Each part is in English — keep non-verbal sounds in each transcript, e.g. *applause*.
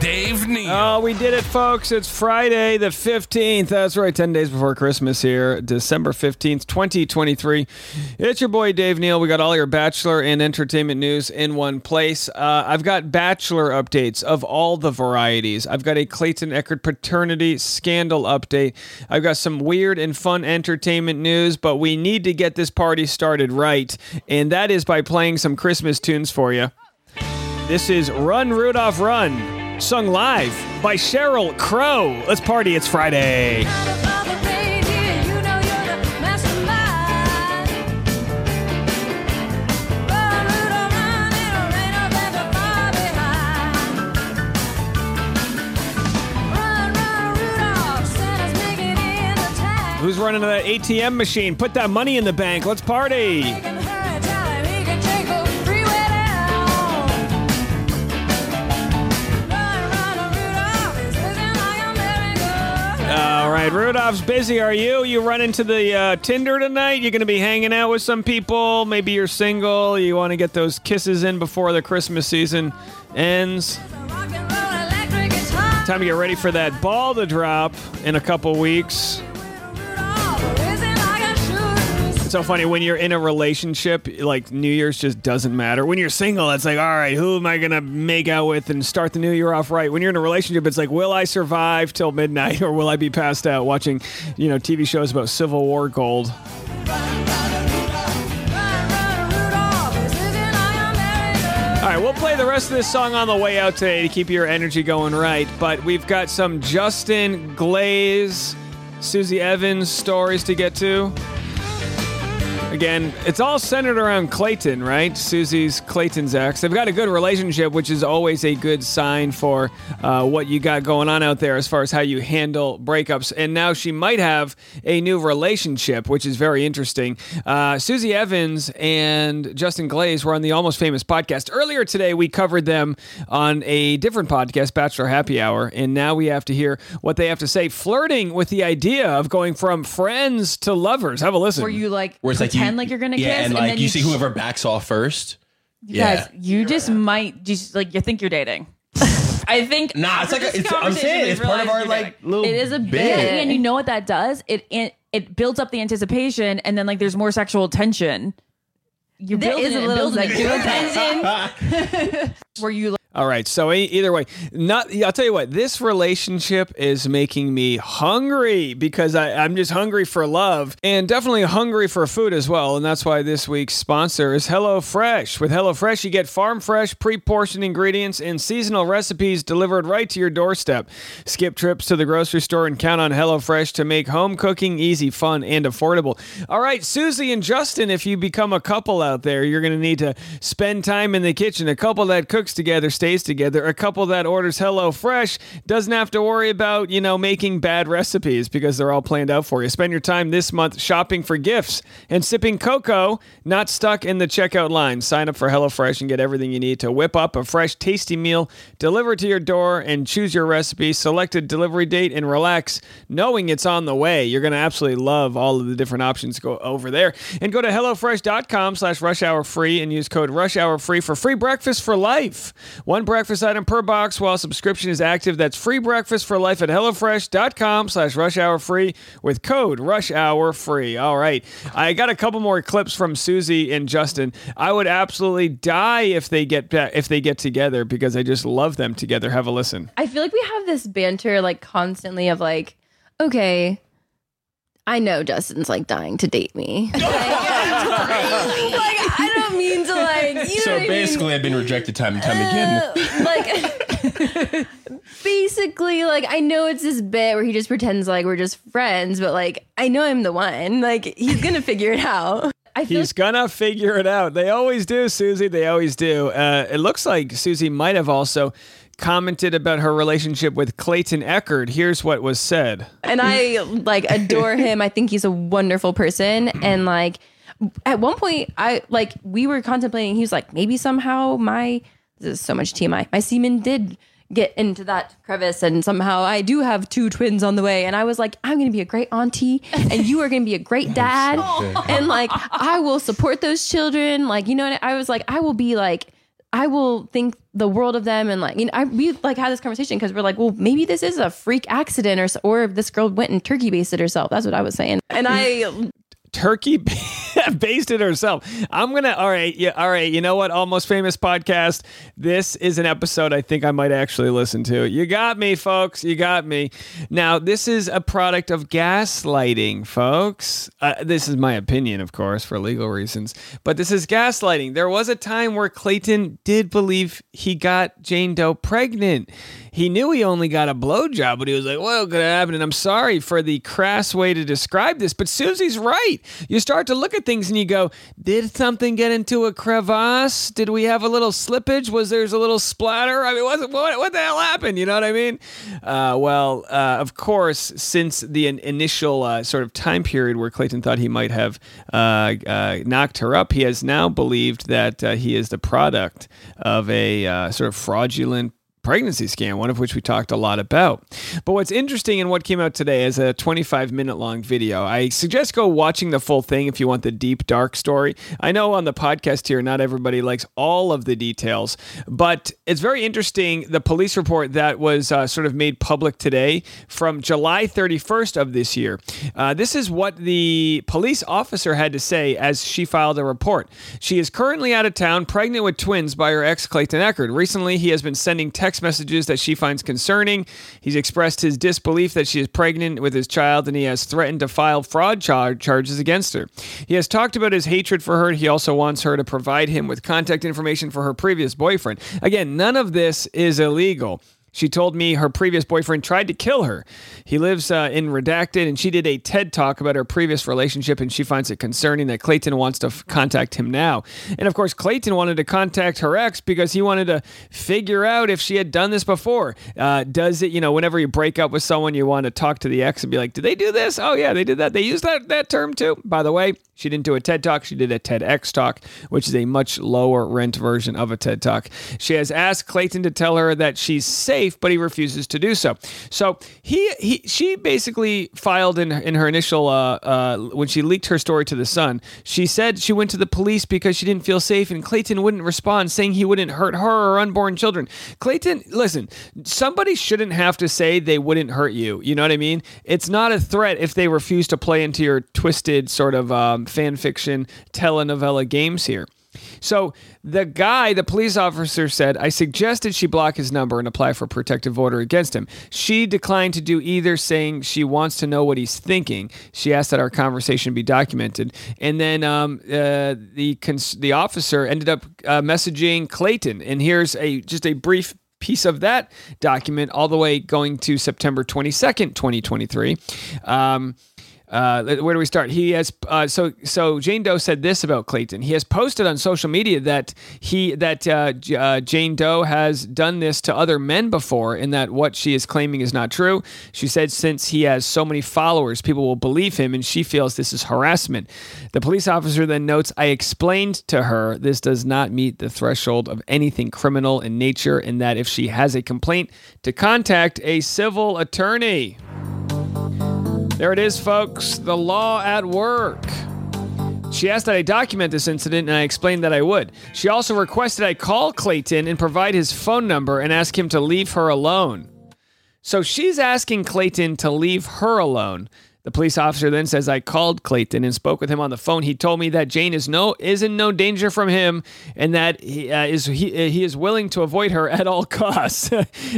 Dave Neal. Oh, we did it, folks. It's Friday the 15th. That's right, 10 days before Christmas here, December 15th, 2023. It's your boy, Dave Neal. We got all your Bachelor and entertainment news in one place. Uh, I've got Bachelor updates of all the varieties. I've got a Clayton Echard paternity scandal update. I've got some weird and fun entertainment news, but we need to get this party started right, and that is by playing some Christmas tunes for you. This is Run Rudolph Run, sung live by Sheryl Crow. Let's party, it's Friday. Who's running that ATM machine? Put that money in the bank. Let's party. Right, Rudolph's busy. Are you? You run into the uh, Tinder tonight? You're going to be hanging out with some people. Maybe you're single. You want to get those kisses in before the Christmas season ends. Time to get ready for that ball to drop in a couple weeks. So funny when you're in a relationship, like New Year's just doesn't matter. When you're single, it's like, all right, who am I gonna make out with and start the new year off right? When you're in a relationship, it's like, will I survive till midnight *laughs* or will I be passed out watching, you know, TV shows about Civil War gold? All right, we'll play the rest of this song on the way out today to keep your energy going right. But we've got some Justin Glaze, Susie Evans stories to get to. Again, it's all centered around Clayton, right? Susie's Clayton's ex. They've got a good relationship, which is always a good sign for uh, what you got going on out there as far as how you handle breakups. And now she might have a new relationship, which is very interesting. Uh, Susie Evans and Justin Glaze were on the Almost Famous podcast. Earlier today, we covered them on a different podcast, Bachelor Happy Hour. And now we have to hear what they have to say, flirting with the idea of going from friends to lovers. Have a listen. Where you like Where it's like pretend you, like you're gonna yeah, kiss, and like then you, see whoever backs off first. Guys, you just might just like you think you're dating. *laughs* I think Nah, it's after like a- this it's- I'm conversation, saying we it's part of realized our, you're like, little It is a bit. bit, and you know what that does? It it, it builds up the anticipation, and then like there's more sexual tension. You There build is it, a and little build it, sexual tension *laughs* *laughs* where you like, All right. So either way, not. I'll tell you what. This relationship is making me hungry because I, I'm just hungry for love and definitely hungry for food as well. And that's why this week's sponsor is HelloFresh. With HelloFresh, you get farm fresh, pre-portioned ingredients and seasonal recipes delivered right to your doorstep. Skip trips to the grocery store and count on HelloFresh to make home cooking easy, fun, and affordable. All right, Susie and Justin. If you become a couple out there, you're going to need to spend time in the kitchen. A couple that cooks together stays together. A couple that orders Hello Fresh doesn't have to worry about, you know, making bad recipes because they're all planned out for you. Spend your time this month shopping for gifts and sipping cocoa, not stuck in the checkout line. Sign up for HelloFresh and get everything you need to whip up a fresh, tasty meal delivered to your door and choose your recipe, select a delivery date, and relax knowing it's on the way. You're going to absolutely love all of the different options go over there. And go to HelloFresh.com slash rush hour free and use code rush hour free for free breakfast for life. Breakfast item per box while subscription is active. That's free breakfast for life at HelloFresh.com slash rush hour free with code rush hour free. All right. I got a couple more clips from Susie and Justin. I would absolutely die if they get if they get together because I just love them together. Have a listen. I feel like we have this banter like constantly of like, okay, I know Justin's like dying to date me. *laughs* *laughs* like, I don't mean to like, you know So what I mean? basically, I've been rejected time and time again. Uh, like *laughs* basically like I know it's this bit where he just pretends like we're just friends, but like I know I'm the one. Like he's gonna figure it out. I feel He's gonna figure it out. They always do, Susie. They always do. Uh, it looks like Susie might have also commented about her relationship with Clayton Echard. Here's what was said. and I like adore him. I think he's a wonderful person and like at one point, I like we were contemplating. He was like, maybe somehow my this is so much TMI. My semen did get into that crevice, and somehow I do have two twins on the way. And I was like, I'm going to be a great auntie, *laughs* and you are going to be a great dad, oh. and like I will support those children. Like you know, what I I was like, I will be like. I will think the world of them and like you know I we like had this conversation because we're like well maybe this is a freak accident or s- or this girl went and turkey basted herself that's what I was saying and I turkey *laughs* basted herself. I'm gonna. All right, yeah. All right. You know what? Almost famous podcast. This is an episode I think I might actually listen to. You got me, folks. You got me. Now, this is a product of gaslighting, folks. Uh, this is my opinion, of course, for legal reasons. But this is gaslighting. There was a time where Clayton did believe he got Jane Doe pregnant. He knew he only got a blowjob, but he was like, "Well, could happen?" And I'm sorry for the crass way to describe this, but Susie's right. You start to look at things and you go, "Did something get into a crevasse? Did we have a little slippage? Was there's a little splatter? I mean, what what, what the hell happened? You know what I mean?" Uh, well, uh, of course, since the in- initial uh, sort of time period where Clayton thought he might have uh, uh, knocked her up, he has now believed that uh, he is the product of a sort of fraudulent pregnancy scam, one of which we talked a lot about. But what's interesting in what came out today is a 25 minute long video. I suggest go watching the full thing if you want the deep, dark story. I know on the podcast here, not everybody likes all of the details, but it's very interesting. The police report that was uh, sort of made public today from July 31st of this year. Uh, this is what the police officer had to say as she filed a report. She is currently out of town, pregnant with twins by her ex, Clayton Echard. Recently, he has been sending text messages that she finds concerning. He's expressed his disbelief that she is pregnant with his child and he has threatened to file fraud char- charges against her. He has talked about his hatred for her. He also wants her to provide him with contact information for her previous boyfriend. Again, none of this is illegal. She told me her previous boyfriend tried to kill her. He lives uh, in Redacted, and she did a TED talk about her previous relationship, and she finds it concerning that Clayton wants to f- contact him now. And of course, Clayton wanted to contact her ex because he wanted to figure out if she had done this before. Uh, does it, you know, whenever you break up with someone, you want to talk to the ex and be like, did they do this? Oh, yeah, they did that. They used that, that term too. By the way, she didn't do a TED talk. She did a TEDx talk, which is a much lower rent version of a TED talk. She has asked Clayton to tell her that she's safe, but he refuses to do so. So he, he she basically filed in in her initial uh, uh, when she leaked her story to the Sun. She said she went to the police because she didn't feel safe, and Clayton wouldn't respond, saying he wouldn't hurt her or unborn children. Clayton, listen, somebody shouldn't have to say they wouldn't hurt you. You know what I mean? It's not a threat if they refuse to play into your twisted sort of um, fan fiction telenovela games here. So the guy, the police officer said, I suggested she block his number and apply for a protective order against him. She declined to do either, saying she wants to know what he's thinking. She asked that our conversation be documented. And then um, uh, the cons- the officer ended up uh, messaging Clayton. And here's a just a brief piece of that document, all the way going to September 22nd, 2023. Um, uh, where do we start? He has uh, so so Jane Doe said this about Clayton. He has posted on social media that he that uh, uh, Jane Doe has done this to other men before, and that what she is claiming is not true. She said since he has so many followers, people will believe him, and she feels this is harassment. The police officer then notes, "I explained to her this does not meet the threshold of anything criminal in nature, and that if she has a complaint, to contact a civil attorney." There it is, folks. The law at work. She asked that I document this incident, and I explained that I would. She also requested I call Clayton and provide his phone number and ask him to leave her alone. So she's asking Clayton to leave her alone. The police officer then says I called Clayton and spoke with him on the phone. He told me that Jane is no is in no danger from him, and that he uh, is he uh, he is willing to avoid her at all *laughs* costs.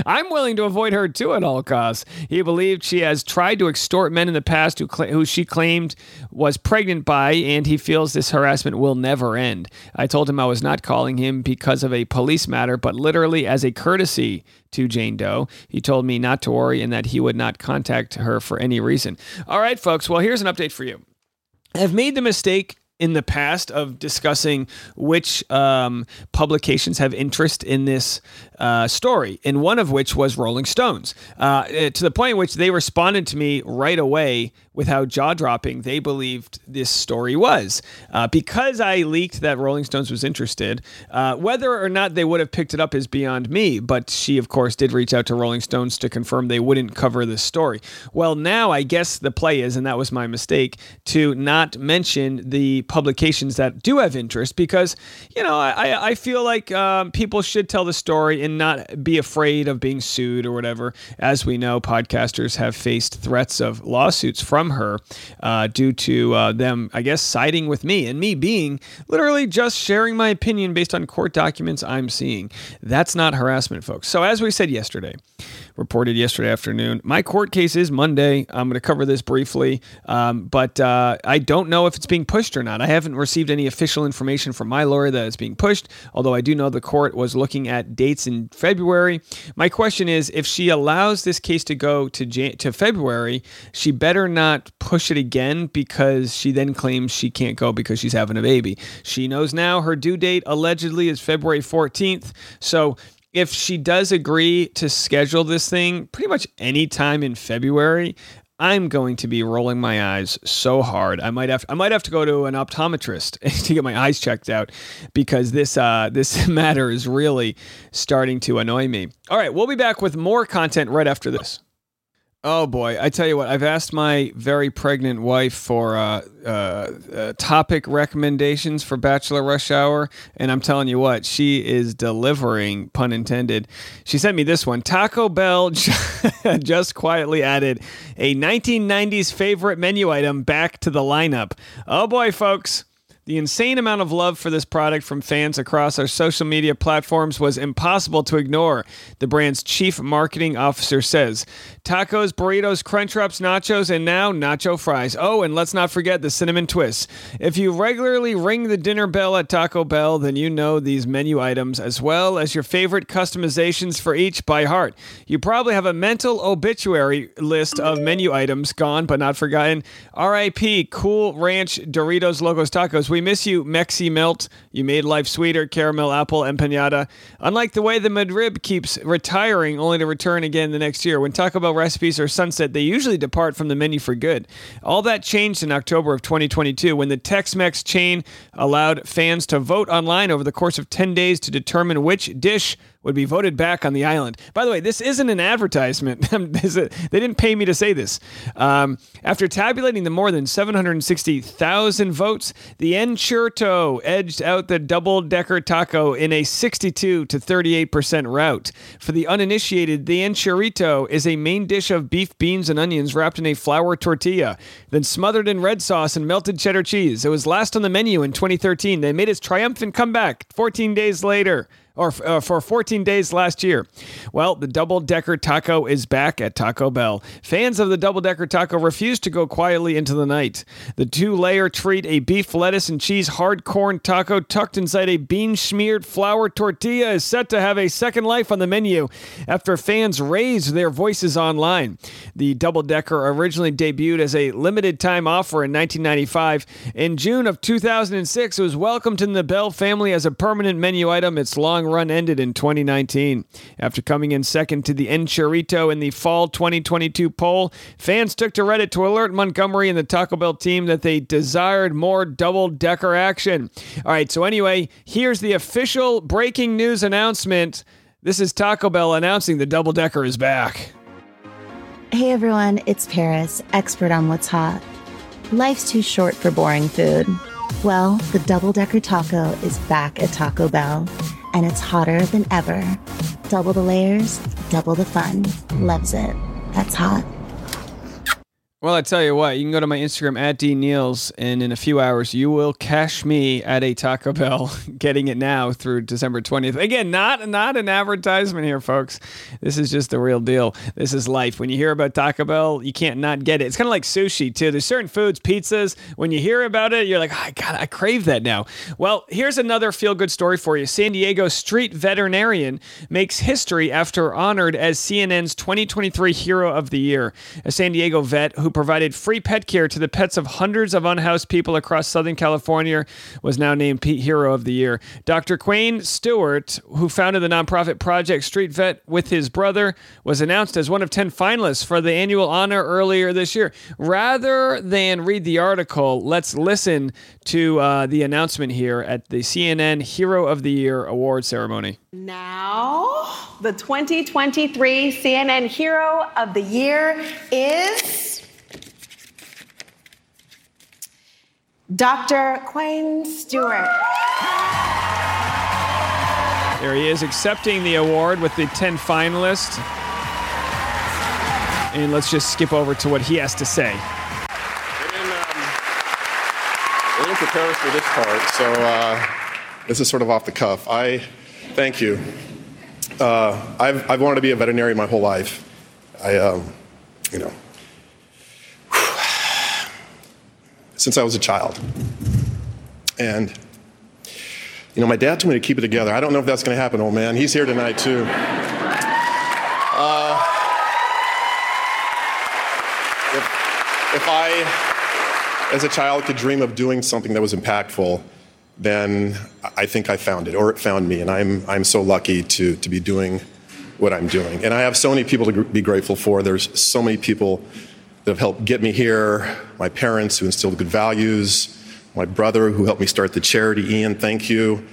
I'm willing to avoid her too at all costs. He believed she has tried to extort men in the past who cla who she claimed was pregnant by, and he feels this harassment will never end. I told him I was not calling him because of a police matter, but literally as a courtesy to Jane Doe. He told me not to worry and that he would not contact her for any reason. All right, folks. Well, here's an update for you. I've made the mistake in the past of discussing which um, publications have interest in this uh, story, and one of which was Rolling Stones, uh, to the point in which they responded to me right away with how jaw dropping they believed this story was. Uh, because I leaked that Rolling Stones was interested, uh, whether or not they would have picked it up is beyond me, but she, of course, did reach out to Rolling Stones to confirm they wouldn't cover this story. Well, now I guess the play is, and that was my mistake, to not mention the publications that do have interest because, you know, I, I feel like um, people should tell the story and not be afraid of being sued or whatever. As we know, podcasters have faced threats of lawsuits from her uh, due to uh, them, I guess, siding with me and me being literally just sharing my opinion based on court documents I'm seeing. That's not harassment, folks. So, as we said yesterday, reported yesterday afternoon. My court case is Monday. I'm going to cover this briefly, um, but uh, I don't know if it's being pushed or not. I haven't received any official information from my lawyer that it's being pushed, although I do know the court was looking at dates in February. My question is if she allows this case to go to, Jan- to February, she better not push it again because she then claims she can't go because she's having a baby. She knows now her due date allegedly is February 14th. So if she does agree to schedule this thing pretty much any time in February, I'm going to be rolling my eyes so hard. I might have I might have to go to an optometrist *laughs* to get my eyes checked out because this uh, this *laughs* matter is really starting to annoy me. All right, we'll be back with more content right after this. Oh boy, I tell you what, I've asked my very pregnant wife for uh, uh, uh, topic recommendations for Bachelor Rush Hour, and I'm telling you what, she is delivering, pun intended. She sent me this one Taco Bell *laughs* just quietly added a 1990s favorite menu item back to the lineup. Oh boy, folks. The insane amount of love for this product from fans across our social media platforms was impossible to ignore, the brand's chief marketing officer says. Tacos, burritos, Crunchwraps, nachos, and now nacho fries. Oh, and let's not forget the cinnamon twists. If you regularly ring the dinner bell at Taco Bell, then you know these menu items as well as your favorite customizations for each by heart. You probably have a mental obituary list of menu items gone but not forgotten. RIP, Cool Ranch Doritos Locos Tacos. We miss you, Mexi Melt. You made life sweeter, caramel apple empanada. Unlike the way the McRib keeps retiring only to return again the next year, when Taco Bell recipes are sunset, they usually depart from the menu for good. All that changed in October of 2022 when the Tex Mex chain allowed fans to vote online over the course of 10 days to determine which dish would be voted back on the island. By the way, this isn't an advertisement. *laughs* they didn't pay me to say this. Um, after tabulating the more than 760,000 votes, the Enchirito edged out the double decker taco in a 62 to 38% route. For the uninitiated, the Enchirito is a main dish of beef, beans, and onions wrapped in a flour tortilla, then smothered in red sauce and melted cheddar cheese. It was last on the menu in 2013. They made its triumphant comeback 14 days later or uh, for 14 days last year. Well, the double decker taco is back at Taco Bell. Fans of the double decker taco refuse to go quietly into the night. The two layer treat, a beef, lettuce, and cheese hard corn taco tucked inside a bean smeared flour tortilla, is set to have a second life on the menu after fans raised their voices online. The double decker originally debuted as a limited time offer in 1995. In June of 2006, it was welcomed in the Bell family as a permanent menu item. Its long run ended in 2019. After coming in second to the Enchirito in the fall 2022 poll, fans took to Reddit to alert Montgomery and the Taco Bell team that they desired more double decker action. All right, so anyway, here's the official breaking news announcement. This is Taco Bell announcing the double decker is back. Hey everyone, it's Paris, expert on what's hot. Life's too short for boring food. Well, the double decker taco is back at Taco Bell and it's hotter than ever. Double the layers, double the fun. Loves it. That's hot. Well, I tell you what, you can go to my Instagram at D Neals, and in a few hours, you will cash me at a Taco Bell, *laughs* getting it now through December 20th. Again, not not an advertisement here, folks. This is just the real deal. This is life. When you hear about Taco Bell, you can't not get it. It's kind of like sushi, too. There's certain foods, pizzas, when you hear about it, you're like, oh, God, I crave that now. Well, here's another feel good story for you. San Diego street veterinarian makes history after honored as CNN's 2023 Hero of the Year. A San Diego vet who who provided free pet care to the pets of hundreds of unhoused people across Southern California, was now named Pete Hero of the Year. Dr. Kwane Stewart, who founded the nonprofit Project Street Vet with his brother, was announced as one of 10 finalists for the annual honor earlier this year. Rather than read the article, let's listen to uh, the announcement here at the CNN Hero of the Year award ceremony. Now, the 2023 CNN Hero of the Year is Dr. Kwane Stewart. There he is accepting the award with the 10 finalists. And let's just skip over to what he has to say. We didn't, um, we didn't prepare for this part, so uh, this is sort of off the cuff. I thank you. Uh, I've, I've wanted to be a veterinarian my whole life. I, um, you know, since I was a child. And, you know, my dad told me to keep it together. I don't know if that's going to happen, old man. He's here tonight, too. Uh, if, if I, as a child, could dream of doing something that was impactful, then I think I found it, or it found me, and I'm, I'm so lucky to, to be doing what I'm doing. And I have so many people to be grateful for. There's so many people that have helped get me here, my parents who instilled good values, my brother who helped me start the charity, Ian, thank you,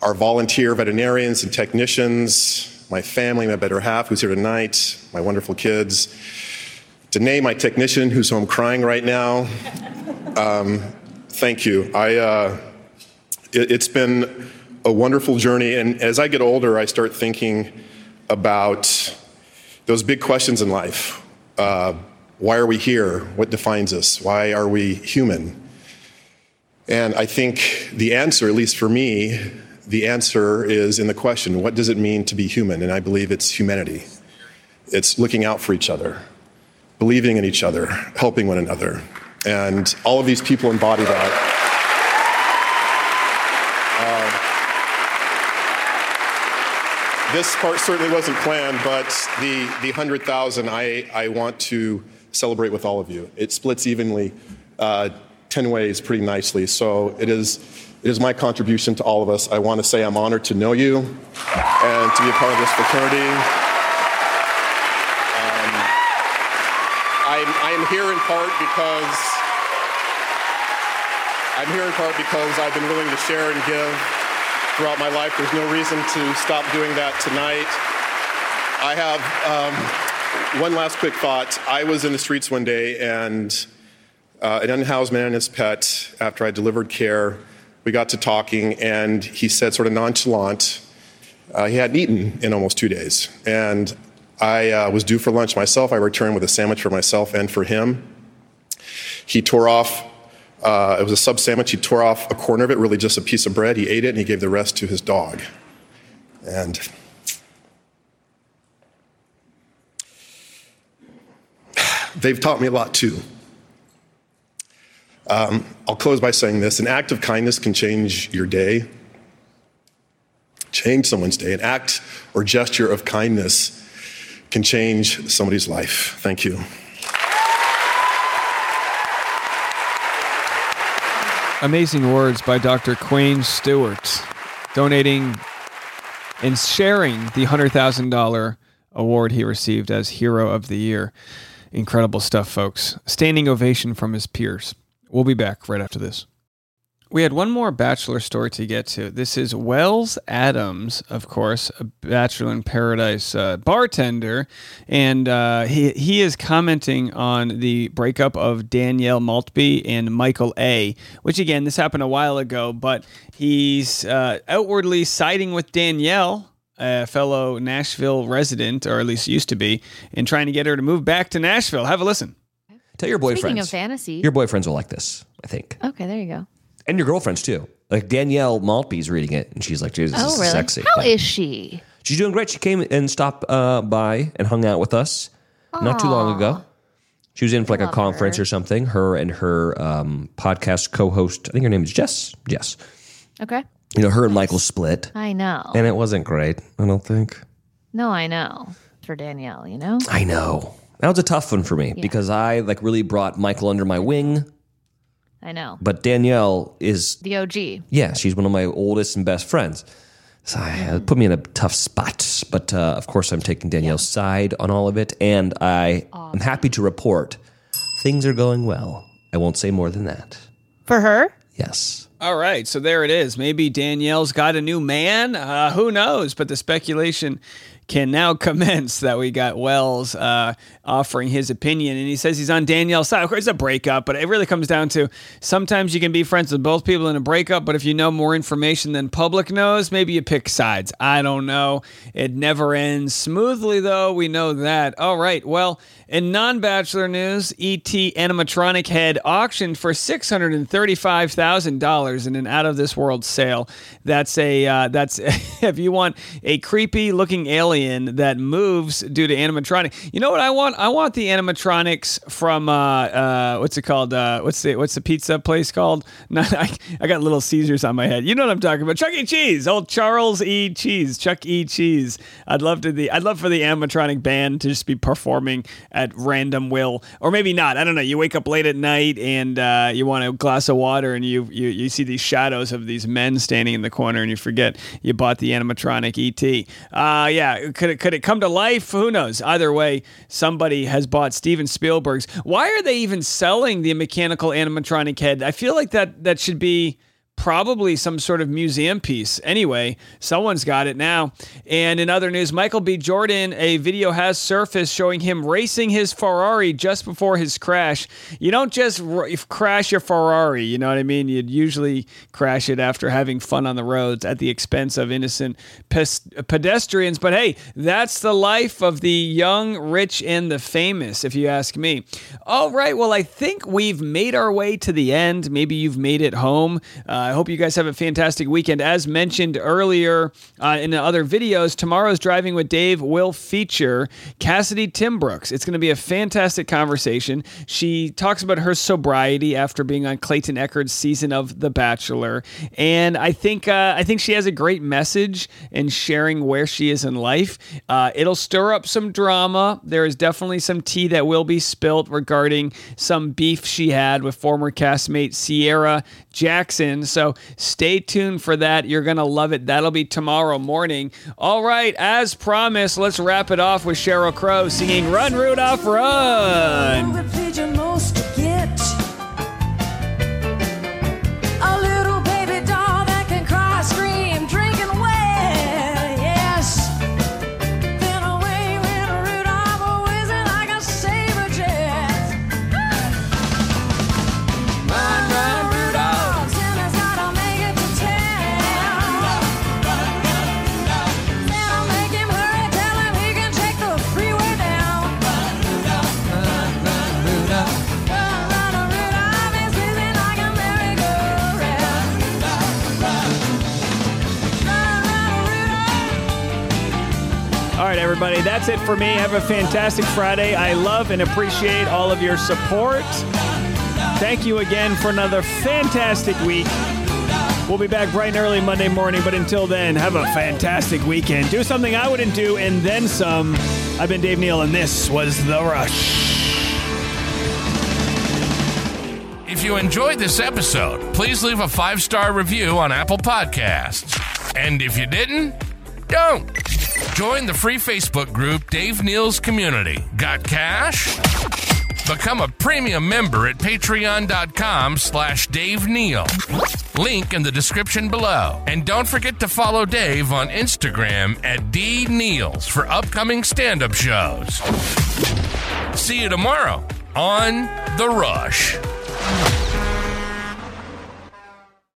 our volunteer veterinarians and technicians, my family, my better half who's here tonight, my wonderful kids, Danae, my technician who's home crying right now. Um, thank you. I, uh, it, it's been a wonderful journey, and as I get older, I start thinking about those big questions in life. Uh, why are we here? What defines us? Why are we human? And I think the answer, at least for me, the answer is in the question what does it mean to be human? And I believe it's humanity. It's looking out for each other, believing in each other, helping one another. And all of these people embody that. Uh, this part certainly wasn't planned, but the, the 100,000 I, I want to celebrate with all of you. It splits evenly uh, 10 ways pretty nicely. So it is, it is my contribution to all of us. I want to say I'm honored to know you and to be a part of this fraternity. Um, I'm, I am here in part because I'm here in part because I've been willing to share and give throughout my life. There's no reason to stop doing that tonight. I have um, one last quick thought. I was in the streets one day, and uh, an unhoused man and his pet, after I delivered care, we got to talking, and he said, sort of nonchalant, uh, he hadn't eaten in almost two days. And I uh, was due for lunch myself. I returned with a sandwich for myself and for him. He tore off uh, it was a sub sandwich. He tore off a corner of it, really just a piece of bread. He ate it and he gave the rest to his dog. And they've taught me a lot too. Um, I'll close by saying this an act of kindness can change your day, change someone's day. An act or gesture of kindness can change somebody's life. Thank you. Amazing words by Dr. Kwane Stewart, donating and sharing the $100,000 award he received as Hero of the Year. Incredible stuff, folks. Standing ovation from his peers. We'll be back right after this. We had one more bachelor story to get to. This is Wells Adams, of course, a Bachelor in Paradise uh, bartender, and uh, he he is commenting on the breakup of Danielle Maltby and Michael A. Which again, this happened a while ago, but he's uh, outwardly siding with Danielle, a fellow Nashville resident, or at least used to be, and trying to get her to move back to Nashville. Have a listen. Tell your boyfriends. Speaking of fantasy. Your boyfriends will like this, I think. okay, there you go. And your girlfriends too. Like Danielle Maltby's reading it and she's like, Jesus, Oh, this is really? sexy. How is she? She's doing great. She came and stopped uh, by and hung out with us not too long ago. She was in for like a conference her. or something. Her and her um, podcast co-host, I think her name is Jess. Jess. Okay. You know, her and Michael split, I know. and it wasn't great. I don't think. no, I know. For Danielle, you know? I know. That was a tough one for me because I like really brought Michael under my wing, I know. but Danielle is The OG. yeah, she's one of my oldest and best friends. So I, it put me in a tough spot. But uh, of course, I'm taking Danielle's side on all of it, and I am happy to report things are going well. I won't say more than that. For her? Yes. All right, so there it is. Maybe Danielle's got a new man. Uh, who knows? But the speculation can now commence that we got Wells uh, offering his opinion, and he says he's on Danielle's side. Of course, it's a breakup, but it really comes down to sometimes you can be friends with both people in a breakup, but if you know more information than public knows, maybe you pick sides. I don't know. It never ends smoothly, though. We know that. All right, well. In non-bachelor news, ET animatronic head auctioned for six hundred and thirty-five thousand dollars in an out-of-this-world sale. That's a uh, that's *laughs* if you want a creepy-looking alien that moves due to animatronic. You know what I want? I want the animatronics from uh, uh, what's it called? Uh, what's the what's the pizza place called? *laughs* I, I got Little Caesars on my head. You know what I'm talking about? Chuck E. Cheese, old Charles E. Cheese, Chuck E. Cheese. I'd love to the I'd love for the animatronic band to just be performing at random will, or maybe not. I don't know. You wake up late at night and uh, you want a glass of water, and you, you you see these shadows of these men standing in the corner, and you forget you bought the animatronic ET. Uh, yeah, could it could it come to life? Who knows? Either way, somebody has bought Steven Spielberg's. Why are they even selling the mechanical animatronic head? I feel like that that should be probably some sort of museum piece. Anyway, someone's got it now. And in other news, Michael B. Jordan, a video has surfaced showing him racing his Ferrari just before his crash. You don't just r- crash your Ferrari, you know what I mean? You'd usually crash it after having fun on the roads at the expense of innocent pedestrians. But hey, that's the life of the young, rich, and the famous, if you ask me. All right, well, I think we've made our way to the end. Maybe you've made it home. Uh, I hope you guys have a fantastic weekend. As mentioned earlier uh, in the other videos, tomorrow's Driving with Dave will feature Cassidy Timbrooks. It's going to be a fantastic conversation. She talks about her sobriety after being on Clayton Echard's season of The Bachelor, and I think uh, I think she has a great message in sharing where she is in life. Uh, it'll stir up some drama. There is definitely some tea that will be spilt regarding some beef she had with former castmate Sierra Jackson. So stay tuned for that. You're going to love it. That'll be tomorrow morning. All right, as promised, let's wrap it off with Sheryl Crow singing Run Rudolph Run. That's it for me. Have a fantastic Friday. I love and appreciate all of your support. Thank you again for another fantastic week. We'll be back bright and early Monday morning, but until then, have a fantastic weekend. Do something I wouldn't do, and then some. I've been Dave Neal, and this was The Rush. If you enjoyed this episode, please leave a five star review on Apple Podcasts. And if you didn't, don't. Join the free Facebook group Dave Neal's Community. Got cash? Become a premium member at patreon.com slash Dave Neal. Link in the description below. And don't forget to follow Dave on Instagram at D for upcoming stand up shows. See you tomorrow on The Rush.